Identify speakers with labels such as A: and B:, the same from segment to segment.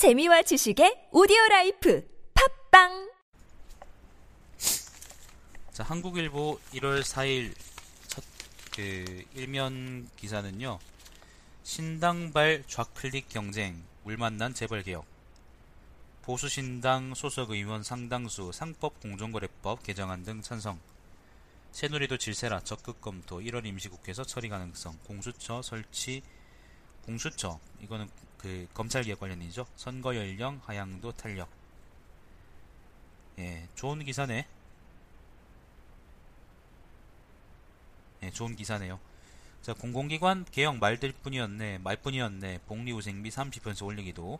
A: 재미와 지식의 오디오 라이프 팟빵
B: 자, 한국일보 1월 4일 첫 그 일면 기사는요. 신당발 좌클릭 경쟁, 물 만난 재벌 개혁. 보수 신당 소속 의원 상당수 상법 공정거래법 개정안 등 찬성. 새누리도 질세라 적극 검토 1월 임시국회에서 처리 가능성. 공수처 설치 공수처 이거는 그 검찰개혁 관련이죠. 선거 연령 하향도 탄력. 예, 좋은 기사네. 예, 좋은 기사네요. 자, 공공기관 개혁 말들 뿐이었네, 말뿐이었네. 복리후생비 30% 올리기도,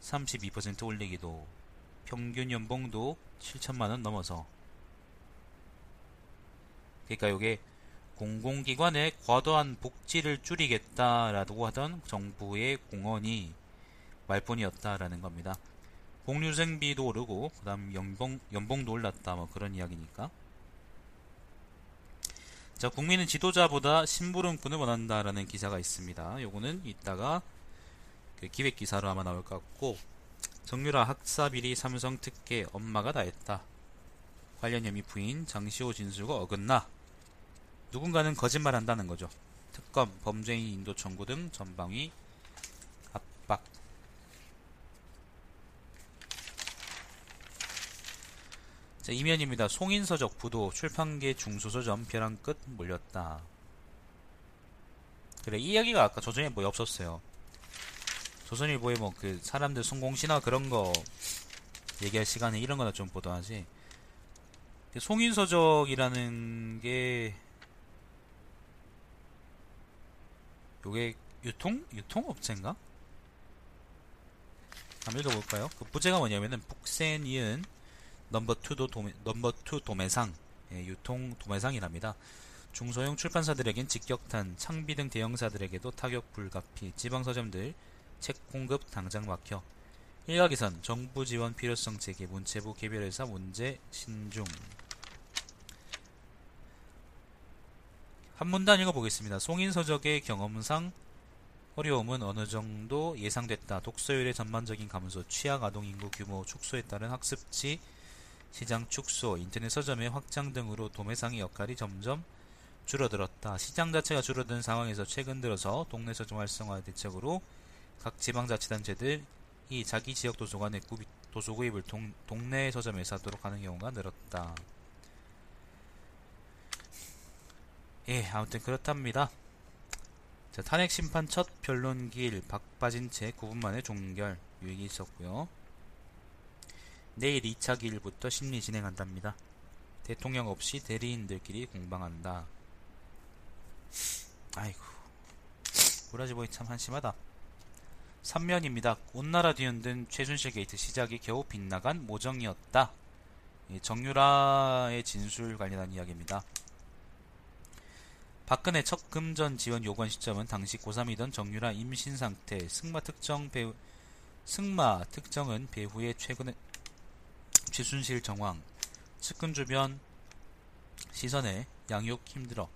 B: 32% 올리기도, 평균 연봉도 7천만 원 넘어서. 그러니까 요게 공공기관의 과도한 복지를 줄이겠다라고 하던 정부의 공언이 말뿐이었다라는 겁니다. 복리후생비도 오르고, 그 다음 연봉, 연봉도 올랐다, 뭐 그런 이야기니까. 자, 국민은 지도자보다 심부름꾼을 원한다라는 기사가 있습니다. 요거는 이따가 그 기획 기사로 아마 나올 것 같고 정유라 학사 비리 삼성 특혜 엄마가 다 했다. 관련 혐의 부인 장시호 진술과 어긋나. 누군가는 거짓말한다는 거죠. 특검, 범죄인 인도 청구 등 전방위 압박. 자, 이면입니다. 송인서적 부도 출판계 중소서점 벼랑 끝 몰렸다. 그래 이 이야기가 아까 조선일보에 없었어요. 조선일보에 뭐 그 사람들 성공신화 그런 거 얘기할 시간에 이런 거나 좀 보도하지. 송인서적이라는 게 요게 유통 유통업체인가? 한번 읽어볼까요? 그 부제가 뭐냐면은 북센 이은 넘버 2도 도매, 넘버 2 도매상 예, 유통 도매상이랍니다. 중소형 출판사들에겐 직격탄, 창비 등 대형사들에게도 타격 불가피, 지방서점들 책 공급 당장 막혀. 일각에선 정부 지원 필요성 제기, 문체부 개별회사 문제 신중. 한 문단 읽어보겠습니다. 송인서적의 경험상 어려움은 어느 정도 예상됐다. 독서율의 전반적인 감소, 취약 아동 인구 규모 축소에 따른 학습지 시장 축소, 인터넷 서점의 확장 등으로 도매상의 역할이 점점 줄어들었다. 시장 자체가 줄어든 상황에서 최근 들어서 동네 서점 활성화 대책으로 각 지방자치단체들이 자기 지역 도서관의 구입, 도서 구입을 동, 동네 서점에서 하도록 하는 경우가 늘었다. 예, 아무튼 그렇답니다. 자, 탄핵 심판 첫 변론기일 박빠진 채 9분 만에 종결 유익이 있었고요. 내일 2차 기일부터 심리 진행한답니다. 대통령 없이 대리인들끼리 공방한다. 아이고, 브라지보이 참 한심하다. 3면입니다. 온나라 뒤흔든 최순실 게이트 시작이 겨우 빗나간 모정이었다. 정유라의 진술 관련한 이야기입니다. 박근혜 첫 금전 지원 요구한 시점은 당시 고3이던 정유라 임신 상태, 승마 특정 배우, 승마 특정은 배후의 최근에 최순실 정황, 측근 주변 시선에 양육 힘들어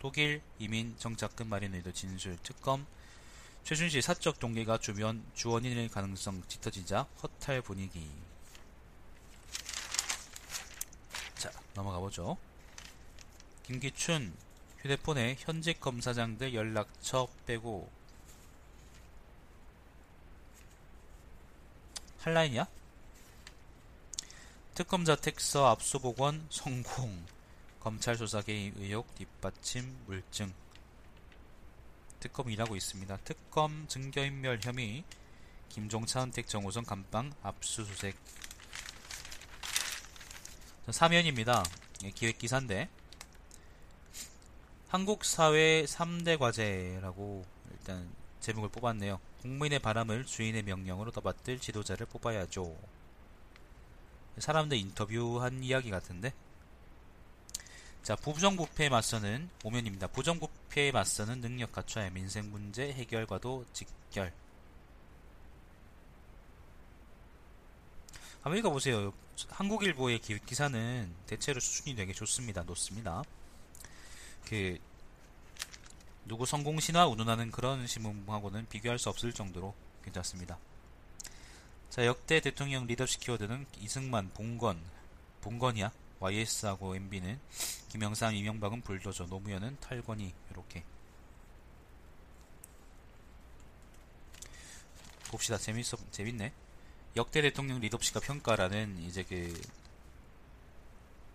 B: 독일 이민 정착금 마련 의도 진술 특검 최순실 사적 동기가 주변 주원인일 가능성 짙어지자 허탈 분위기. 자 넘어가 보죠. 김기춘 휴대폰에 현직 검사장들 연락처 빼고 한라인이야? 특검자 택서 압수복원 성공 검찰 조사 개입 의혹 뒷받침 물증 특검 일하고 있습니다. 특검 증거인멸 혐의 김종차 은택 정호성 감방 압수수색 사면입니다. 예, 기획기사인데 한국 사회 3대 과제라고 일단 제목을 뽑았네요. 국민의 바람을 주인의 명령으로 떠받들 지도자를 뽑아야죠. 사람들 인터뷰한 이야기 같은데 자 부정부패에 맞서는 오면입니다. 부정부패에 맞서는 능력 갖춰야 민생 문제 해결과도 직결 한번 읽어보세요. 한국일보의 기 사는 대체로 수준이 되게 좋습니다. 높습니다. 그 누구 성공신화 운운하는 그런 신문하고는 비교할 수 없을 정도로 괜찮습니다. 자, 역대 대통령 리더십 키워드는 이승만, 봉건, 봉건이야? YS하고 MB는 김영삼, 이명박은 불도저, 노무현은 탈권이 이렇게 봅시다. 재밌어 재밌네. 역대 대통령 리더십과 평가라는 이제 그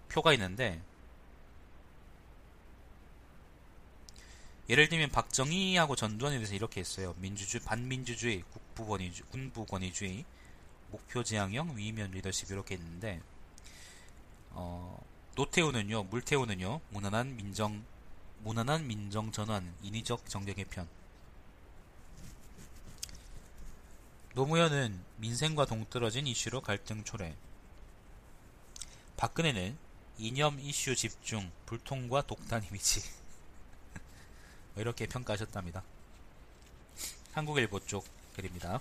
B: 표가 있는데 예를 들면 박정희하고 전두환에 대해서 이렇게 했어요. 민주주 반민주주의, 국부 권위주, 군부 권위주의, 목표 지향형, 위면 리더십 이렇게 했는데 어, 노태우는요, 물태우는요, 무난한 민정 무난한 민정 전환, 인위적 정계 개편. 노무현은 민생과 동떨어진 이슈로 갈등 초래. 박근혜는 이념 이슈 집중, 불통과 독단 이미지. 뭐 이렇게 평가하셨답니다. 한국일보 쪽 글입니다.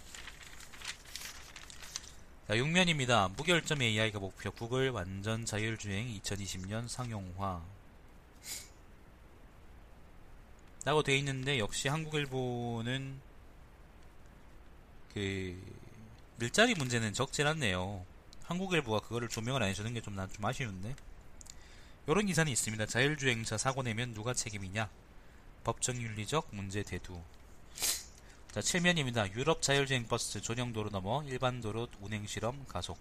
B: 자, 6면입니다. 무결점 AI가 목표 구글 완전 자율주행 2020년 상용화 라고 돼 있는데 역시 한국일보는 그 일자리 문제는 적질 않네요. 한국일보가 그거를 조명을 안 해주는 게 좀 난 좀 아쉬운데 이런 기사는 있습니다. 자율주행차 사고 내면 누가 책임이냐? 법정윤리적 문제 대두. 자, 7면입니다. 유럽 자율주행 버스 전용도로 넘어 일반도로 운행 실험 가속.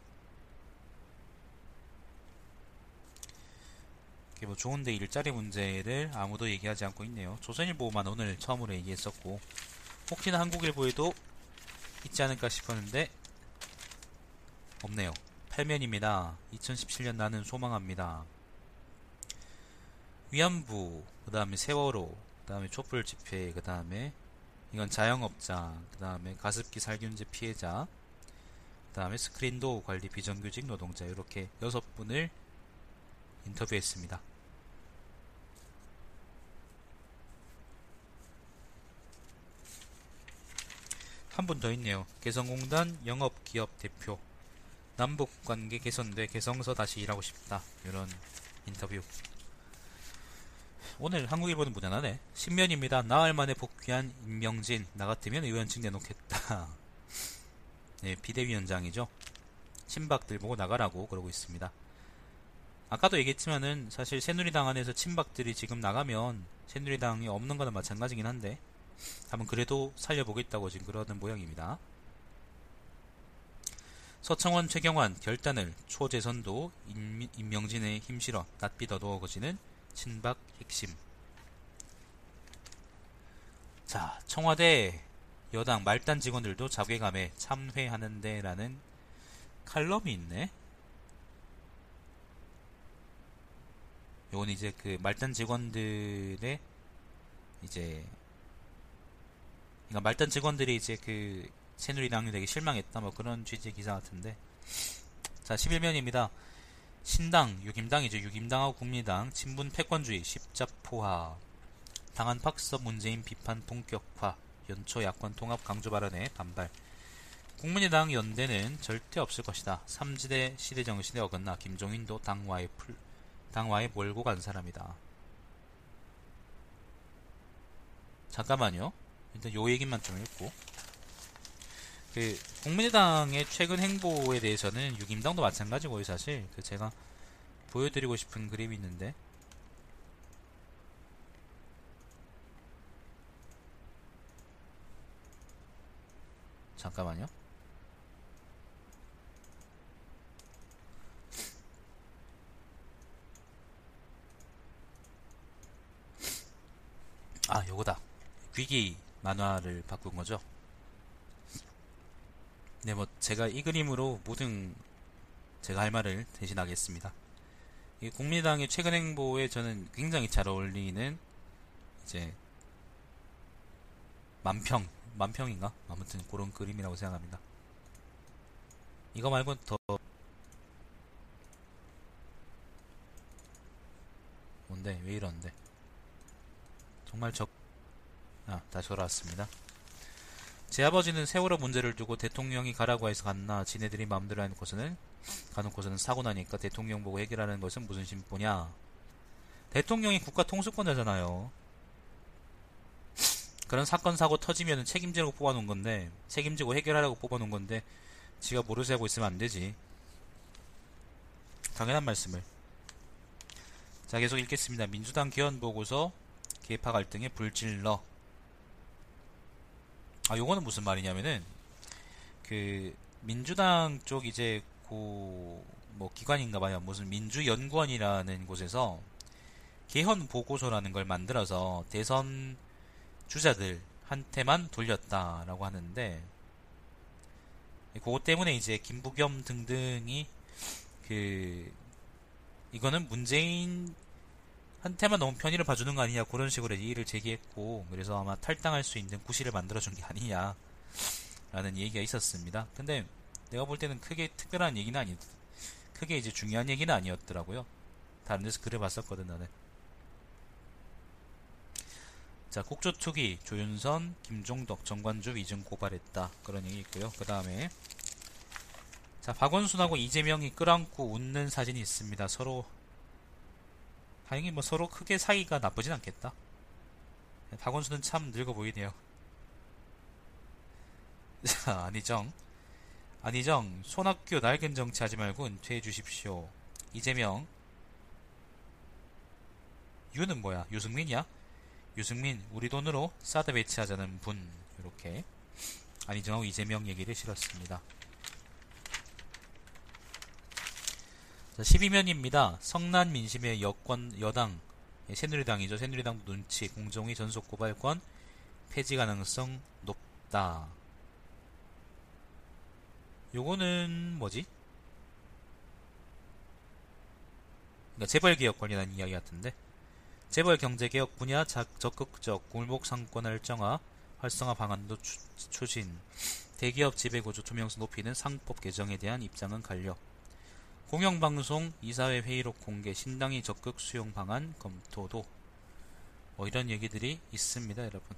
B: 뭐 좋은데 일자리 문제를 아무도 얘기하지 않고 있네요. 조선일보만 오늘 처음으로 얘기했었고, 혹시나 한국일보에도 있지 않을까 싶었는데, 없네요. 8면입니다. 2017년 나는 소망합니다. 위안부, 그 다음에 세월호, 그 다음에 촛불 집회, 그 다음에 이건 자영업자, 그 다음에 가습기 살균제 피해자, 그 다음에 스크린도 관리 비정규직 노동자 이렇게 여섯 분을 인터뷰했습니다. 한 분 더 있네요. 개성공단 영업기업 대표 남북관계 개선돼 개성서 다시 일하고 싶다 이런 인터뷰 오늘 한국일보는 무난하네. 신면입니다. 나흘 만에 복귀한 임명진. 나 같으면 의원직 내놓겠다. 네, 비대위원장이죠. 친박들 보고 나가라고 그러고 있습니다. 아까도 얘기했지만은 사실 새누리당 안에서 친박들이 지금 나가면 새누리당이 없는 거나 마찬가지긴 한데 한번 그래도 살려보겠다고 지금 그러는 모양입니다. 서청원 최경환 결단을 초재선도 임명진의 힘실어 낯빛 어두워지는 친박 핵심. 자, 청와대 여당 말단 직원들도 자괴감에 참회하는데 라는 칼럼이 있네. 요건 이제 그 말단 직원들의 이제 그러니까 말단 직원들이 이제 그 새누리당이 되게 실망했다 뭐 그런 취지의 기사 같은데 자 11면입니다. 신당, 유김당이죠. 유김당하고 국민당, 친분 패권주의, 십자포화, 당한 박서 문재인 비판 본격화, 연초 야권 통합 강조 발언에 반발. 국민의당 연대는 절대 없을 것이다. 삼지대 시대 정신에 어긋나 김종인도 당와에 풀, 당와에 몰고 간 사람이다. 잠깐만요. 일단 요 얘기만 좀 읽고. 그 국민의당의 최근 행보에 대해서는 유김당도 마찬가지고요 사실. 그 제가 보여드리고 싶은 그림이 있는데. 잠깐만요. 아 요거다. 귀기 만화를 바꾼 거죠 네, 뭐 제가 이 그림으로 모든 제가 할 말을 대신하겠습니다. 이 국민당의 최근 행보에 저는 굉장히 잘 어울리는 이제 만평, 만평인가? 아무튼 그런 그림이라고 생각합니다. 이거 말고 더 뭔데? 왜 이러는데? 정말 적... 아, 다시 돌아왔습니다. 제 아버지는 세월호 문제를 두고 대통령이 가라고 해서 갔나 지네들이 마음대로 해놓고서는 가놓고서는 사고 나니까 대통령 보고 해결하는 것은 무슨 심보냐 대통령이 국가 통수권자잖아요 그런 사건 사고 터지면 책임지라고 뽑아놓은 건데 책임지고 해결하라고 뽑아놓은 건데 지가 모르지 하고 있으면 안 되지. 당연한 말씀을. 자, 계속 읽겠습니다. 민주당 개헌 보고서 개파 갈등의 불질러. 아, 요거는 무슨 말이냐면은 그 민주당 쪽 이제 고 뭐 기관인가 봐요. 무슨 민주연구원이라는 곳에서 개헌 보고서라는 걸 만들어서 대선 주자들한테만 돌렸다라고 하는데 그것 때문에 이제 김부겸 등등이 그 이거는 문재인 한테만 너무 편의를 봐주는 거 아니냐 그런 식으로 이의를 제기했고 그래서 아마 탈당할 수 있는 구실을 만들어준 게 아니냐 라는 얘기가 있었습니다. 근데 내가 볼 때는 크게 특별한 얘기는 아니 크게 이제 중요한 얘기는 아니었더라고요. 다른 데서 글을 봤었거든 나는. 자, 국조 투기 조윤선, 김종덕, 정관주 위증 고발했다. 그런 얘기 있고요. 그 다음에 자, 박원순하고 이재명이 끌안고 웃는 사진이 있습니다. 서로 다행히 뭐 서로 크게 사이가 나쁘진 않겠다. 박원순은 참 늙어 보이네요. 자, 안희정. 안희정, 손학규 낡은 정치하지 말고 은퇴해 주십시오. 이재명. 유는 뭐야? 유승민이야? 유승민 우리 돈으로 사드 배치하자는 분 이렇게 안희정하고 이재명 얘기를 실었습니다. 자, 12면입니다. 성난 민심의 여권 여당 예, 새누리당이죠. 새누리당 눈치 공정위 전속 고발권 폐지 가능성 높다. 요거는 뭐지? 그러니까 재벌 개혁 관련한 이야기 같은데 재벌 경제 개혁 분야 적극적 골목 상권 활정화 활성화 방안도 추, 추진 대기업 지배 구조 투명성 높이는 상법 개정에 대한 입장은 갈려 공영방송 이사회 회의록 공개 신당이 적극 수용 방안 검토도 뭐 이런 얘기들이 있습니다 여러분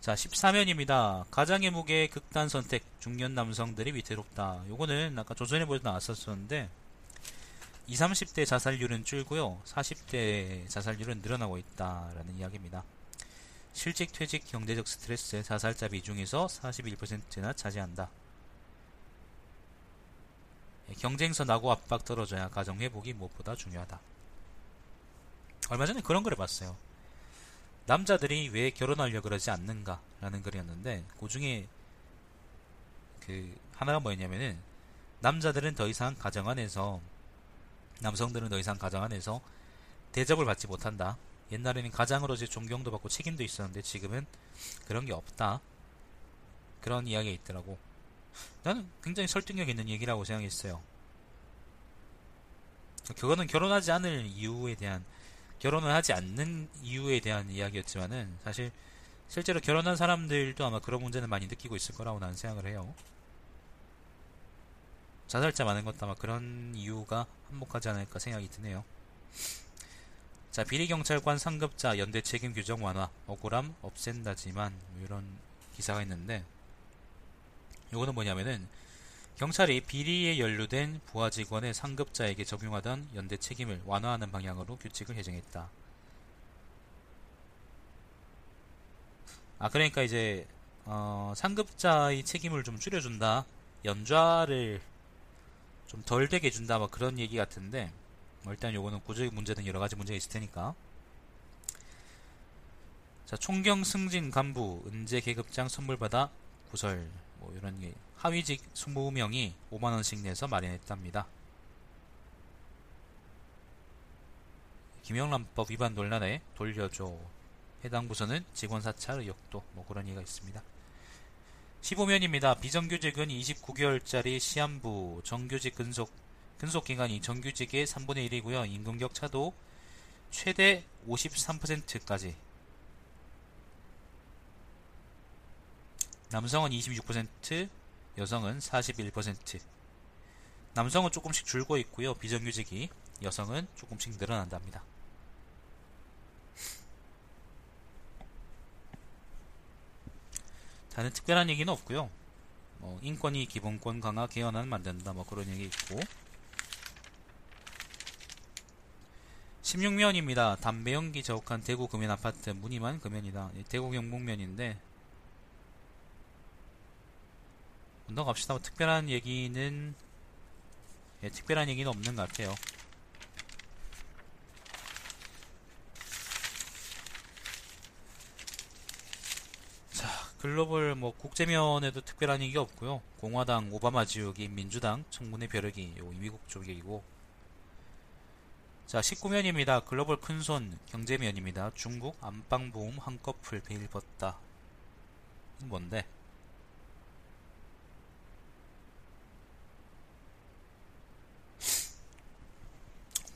B: 자, 14면입니다. 가장의 무게 극단 선택. 중년 남성들이 위태롭다. 요거는 아까 조선에 보도 나왔었는데 20, 30대 자살률은 줄고요. 40대 자살률은 늘어나고 있다라는 이야기입니다. 실직, 퇴직, 경제적 스트레스, 자살자 비중에서 41%나 차지한다. 예, 경쟁선 나고 압박 떨어져야 가정 회복이 무엇보다 중요하다. 얼마 전에 그런 글을 봤어요. 남자들이 왜 결혼하려 그러지 않는가라는 글이었는데 그 중에 그 하나가 뭐였냐면은 남자들은 더 이상 가정 안에서 남성들은 더 이상 가정 안에서 대접을 받지 못한다. 옛날에는 가장으로서 존경도 받고 책임도 있었는데 지금은 그런 게 없다. 그런 이야기가 있더라고. 나는 굉장히 설득력 있는 얘기라고 생각했어요. 그거는 결혼하지 않을 이유에 대한 결혼을 하지 않는 이유에 대한 이야기였지만은 사실 실제로 결혼한 사람들도 아마 그런 문제는 많이 느끼고 있을 거라고 나는 생각을 해요. 자살자 많은 것도 아마 그런 이유가 한몫하지 않을까 생각이 드네요. 자, 비리경찰관 상급자 연대 책임 규정 완화, 억울함 없앤다지만 뭐 이런 기사가 있는데 이거는 뭐냐면은 경찰이 비리에 연루된 부하 직원의 상급자에게 적용하던 연대 책임을 완화하는 방향으로 규칙을 개정했다. 아 그러니까 이제 어, 상급자의 책임을 좀 줄여준다. 연좌를 좀 덜 되게 해준다. 뭐 그런 얘기 같은데 뭐 일단 요거는 구조적 문제든 여러 가지 문제가 있을 테니까. 자 총경 승진 간부 은재 계급장 선물 받아 구설 뭐 이런 게 하위직 20명이 5만원씩 내서 마련했답니다. 김영란법 위반 논란에 돌려줘. 해당 부서는 직원 사찰 의혹도 뭐 그런 얘기가 있습니다. 15면입니다. 비정규직은 29개월짜리 시한부, 정규직 근속, 근속기간이 정규직의 3분의 1이고요. 임금격차도 최대 53%까지 남성은 26%, 여성은 41%. 남성은 조금씩 줄고 있고요. 비정규직이 여성은 조금씩 늘어난답니다. 다른 특별한 얘기는 없고요. 뭐 인권이 기본권 강화 개헌안 만든다 뭐 그런 얘기 있고 16면입니다. 담배 연기 저욱한 대구 금연 아파트 무늬만 금연이다. 예, 대구 경북면인데 넘어갑시다. 뭐 특별한 얘기는 예, 특별한 얘기는 없는 것 같아요. 자, 글로벌 뭐 국제면에도 특별한 얘기 없고요. 공화당 오바마 지역이 민주당 청문회 벼르기 요 미국 쪽이고 자 19면입니다. 글로벌 큰손 경제면입니다. 중국 안방보험 한꺼풀 베일 벗다 이건 뭔데?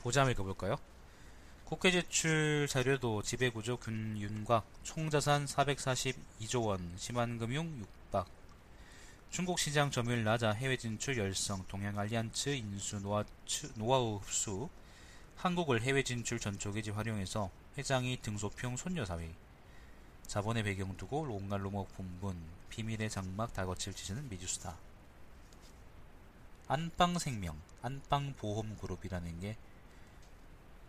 B: 보자 읽어볼까요? 국회 제출 자료도 지배구조 균윤곽 총자산 442조 원 심한금융 육박 중국 시장 점유율 낮아 해외 진출 열성 동양 알리안츠 인수 노하우 흡수 한국을 해외 진출 전초기지 활용해서 회장이 등소평 손녀사회 자본의 배경 두고 롱갈로목 분분 비밀의 장막 다거칠 지시는 미주스타 안방생명 안방보험그룹이라는 게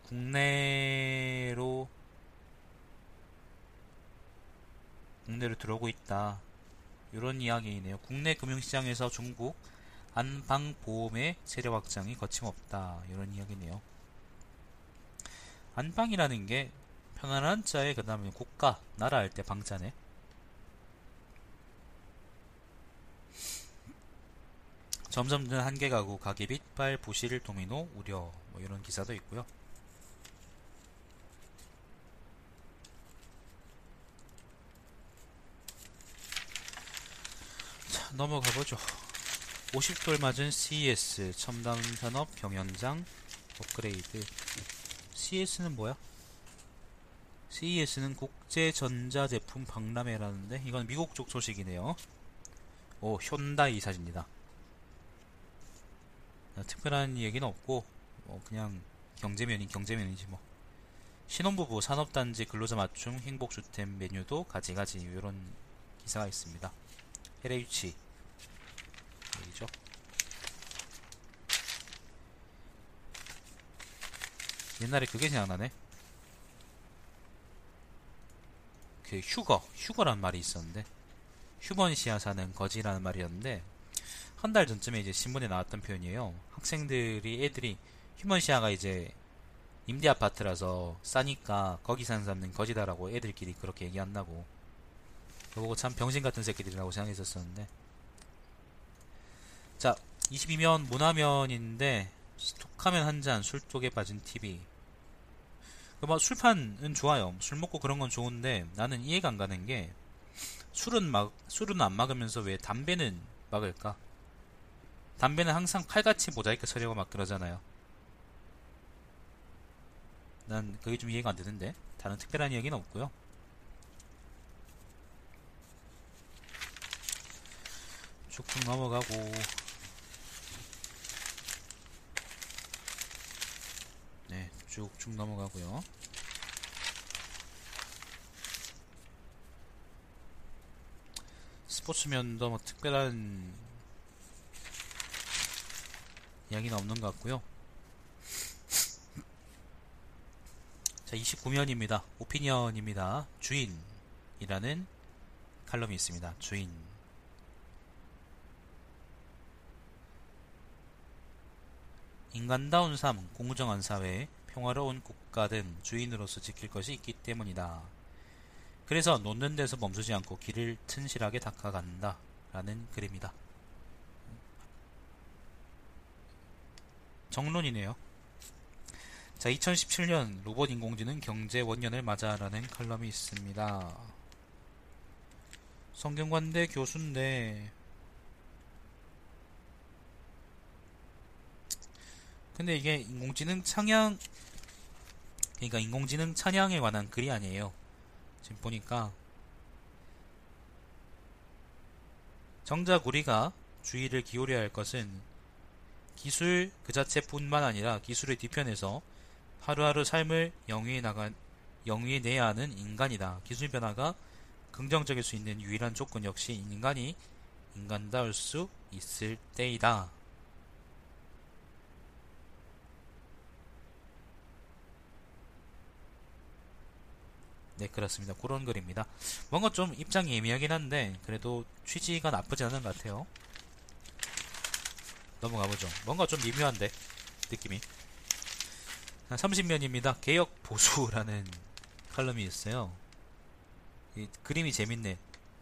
B: 국내로 국내로 들어오고 있다. 이런 이야기이네요. 국내 금융시장에서 중국 안방보험의 세력 확장이 거침없다. 이런 이야기네요. 안방이라는 게 편안한 자에 그 다음에 국가, 나라 할 때 방자네. 점점 는 한계 가구, 가계 빗발, 부실, 도미노, 우려 뭐 이런 기사도 있고요. 자, 넘어가 보죠. 50돌 맞은 CES 첨단 산업 경연장 업그레이드. CES는 뭐야? CES는 국제전자제품 박람회라는데 이건 미국 쪽 소식이네요. 오, 현다이 사진이다. 특별한 얘기는 없고 뭐 그냥 경제면이 경제면이지 뭐. 신혼부부 산업단지 근로자 맞춤 행복주택 메뉴도 가지가지 이런 기사가 있습니다. LH 여기죠. 옛날에 그게 생각나네. 그 휴거, 휴거란 말이 있었는데 휴먼시아 사는 거지라는 말이었는데 한 달 전쯤에 이제 신문에 나왔던 표현이에요. 학생들이 애들이 휴먼시아가 이제 임대 아파트라서 싸니까 거기 사는 사람은 거지다라고 애들끼리 그렇게 얘기한다고. 그보고 참 병신 같은 새끼들이라고 생각했었었는데. 자, 22면 문화면인데 스톡하면 한 잔, 술독에 빠진 TV. 그뭐 술판은 좋아요. 술 먹고 그런 건 좋은데 나는 이해가 안 가는 게 술은 막 술은 안 막으면서 왜 담배는 막을까? 담배는 항상 칼같이 모자이크 처리하고 막 그러잖아요. 난 그게 좀 이해가 안 되는데 다른 특별한 이야기는 없고요. 쭉쭉 넘어가고 네 쭉쭉 넘어가고요. 스포츠면도 뭐 특별한 이야기는 없는 것 같고요. 자, 29면입니다. 오피니언입니다. 주인이라는 칼럼이 있습니다. 주인. 인간다운 삶, 공정한 사회, 평화로운 국가 등 주인으로서 지킬 것이 있기 때문이다. 그래서 놓는 데서 멈추지 않고 길을 튼실하게 닦아간다. 라는 글입니다. 정론이네요. 자, 2017년 로봇 인공지능 경제 원년을 맞아라는 칼럼이 있습니다. 성균관대 교수인데 근데 이게 인공지능 찬양 그러니까 인공지능 찬양에 관한 글이 아니에요. 지금 보니까 정작 우리가 주의를 기울여야 할 것은 기술 그 자체뿐만 아니라 기술의 뒤편에서 하루하루 삶을 영위해 나간 영위해 내야 하는 인간이다. 기술 변화가 긍정적일 수 있는 유일한 조건 역시 인간이 인간다울 수 있을 때이다. 네, 그렇습니다. 그런 글입니다. 뭔가 좀 입장이 예민하긴 한데, 그래도 취지가 나쁘지 않은 것 같아요. 넘어가보죠. 뭔가 좀 미묘한데, 느낌이. 30면입니다. 개혁 보수라는 칼럼이 있어요. 이 그림이 재밌네.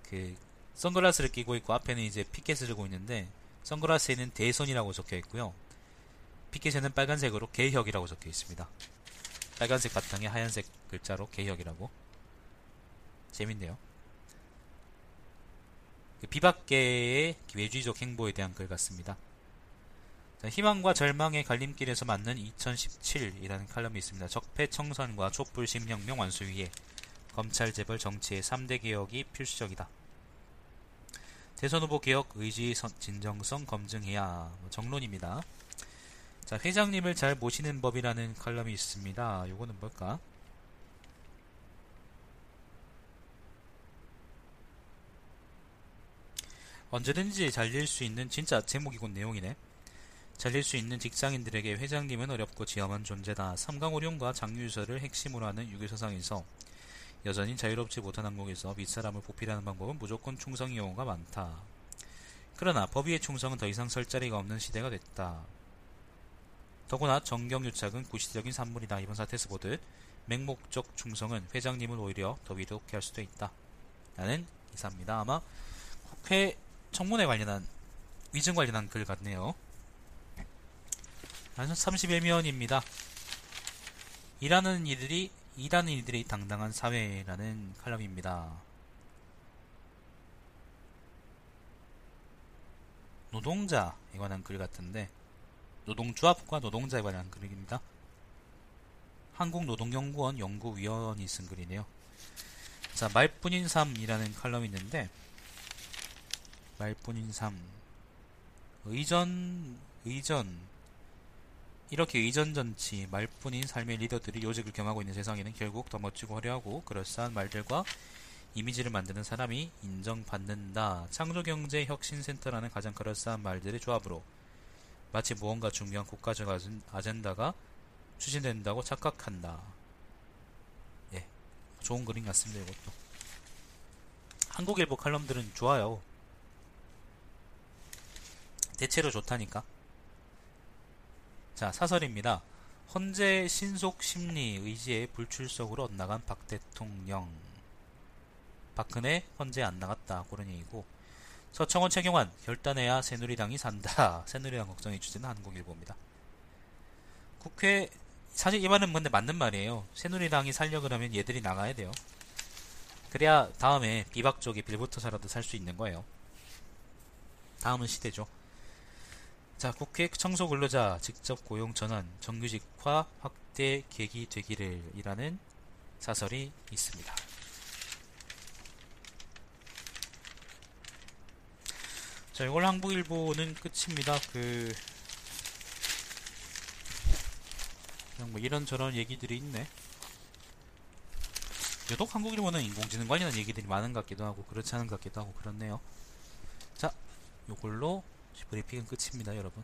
B: 그, 선글라스를 끼고 있고, 앞에는 이제 피켓을 들고 있는데, 선글라스에는 대선이라고 적혀 있고요. 피켓에는 빨간색으로 개혁이라고 적혀 있습니다. 빨간색 바탕에 하얀색 글자로 개혁이라고. 재밌네요. 그 비박계의 외주의적 행보에 대한 글 같습니다. 자, 희망과 절망의 갈림길에서 맞는 2017이라는 칼럼이 있습니다. 적폐 청산과 촛불 심혁명 완수 위해 검찰 재벌 정치의 3대 개혁이 필수적이다. 대선 후보 개혁 의지 선- 진정성 검증해야 뭐 정론입니다. 자, 회장님을 잘 모시는 법이라는 칼럼이 있습니다. 요거는 뭘까? 언제든지 잘릴 수 있는 진짜 제목이군 내용이네. 잘릴 수 있는 직장인들에게 회장님은 어렵고 지엄한 존재다. 삼강오룡과 장유서를 핵심으로 하는 유교사상에서 여전히 자유롭지 못한 한국에서 윗사람을 보필하는 방법은 무조건 충성의 경우가 많다. 그러나 법 위의 충성은 더 이상 설 자리가 없는 시대가 됐다. 더구나 정경유착은 구시적인 산물이다. 이번 사태에서 보듯 맹목적 충성은 회장님을 오히려 더 위롭게 할 수도 있다. 라는 기사입니다. 아마 국회 청문회 관련한 위증 관련한 글 같네요. 31면입니다. 일하는 이들이 일하는 이들이 당당한 사회라는 칼럼입니다. 노동자에 관한 글 같은데 노동조합과 노동자에 관한 글입니다. 한국노동연구원 연구위원이 쓴 글이네요. 자, 말뿐인 삶이라는 칼럼이 있는데 말뿐인 삶 의전 의전 이렇게 의전전치 말뿐인 삶의 리더들이 요직을 겸하고 있는 세상에는 결국 더 멋지고 화려하고 그럴싸한 말들과 이미지를 만드는 사람이 인정받는다. 창조경제혁신센터라는 가장 그럴싸한 말들의 조합으로 마치 무언가 중요한 국가적 아젠- 아젠다가 추진된다고 착각한다. 예, 좋은 그림 같습니다. 이것도 한국일보 칼럼들은 좋아요. 대체로 좋다니까. 자, 사설입니다. 헌재 신속 심리 의지의 불출석으로 엇나간 박 대통령. 박근혜 헌재 안 나갔다. 그런 얘기고. 서청원 최경환 결단해야 새누리당이 산다. 새누리당 걱정이 주제는 한국일보입니다. 국회 사실 이 말은 근데 맞는 말이에요. 새누리당이 살려 그러면 얘들이 나가야 돼요. 그래야 다음에 비박 쪽에 빌부터서라도 살 수 있는 거예요. 다음은 시대죠. 자, 국회 청소 근로자 직접 고용 전환, 정규직화 확대 계기 되기를 이라는 사설이 있습니다. 자, 이걸 한국일보는 끝입니다. 그 그냥 뭐 이런저런 얘기들이 있네. 유독 한국일보는 인공지능 관련한 얘기들이 많은 것 같기도 하고 그렇지 않은 것 같기도 하고 그렇네요. 자, 요걸로 브리핑은 끝입니다, 여러분.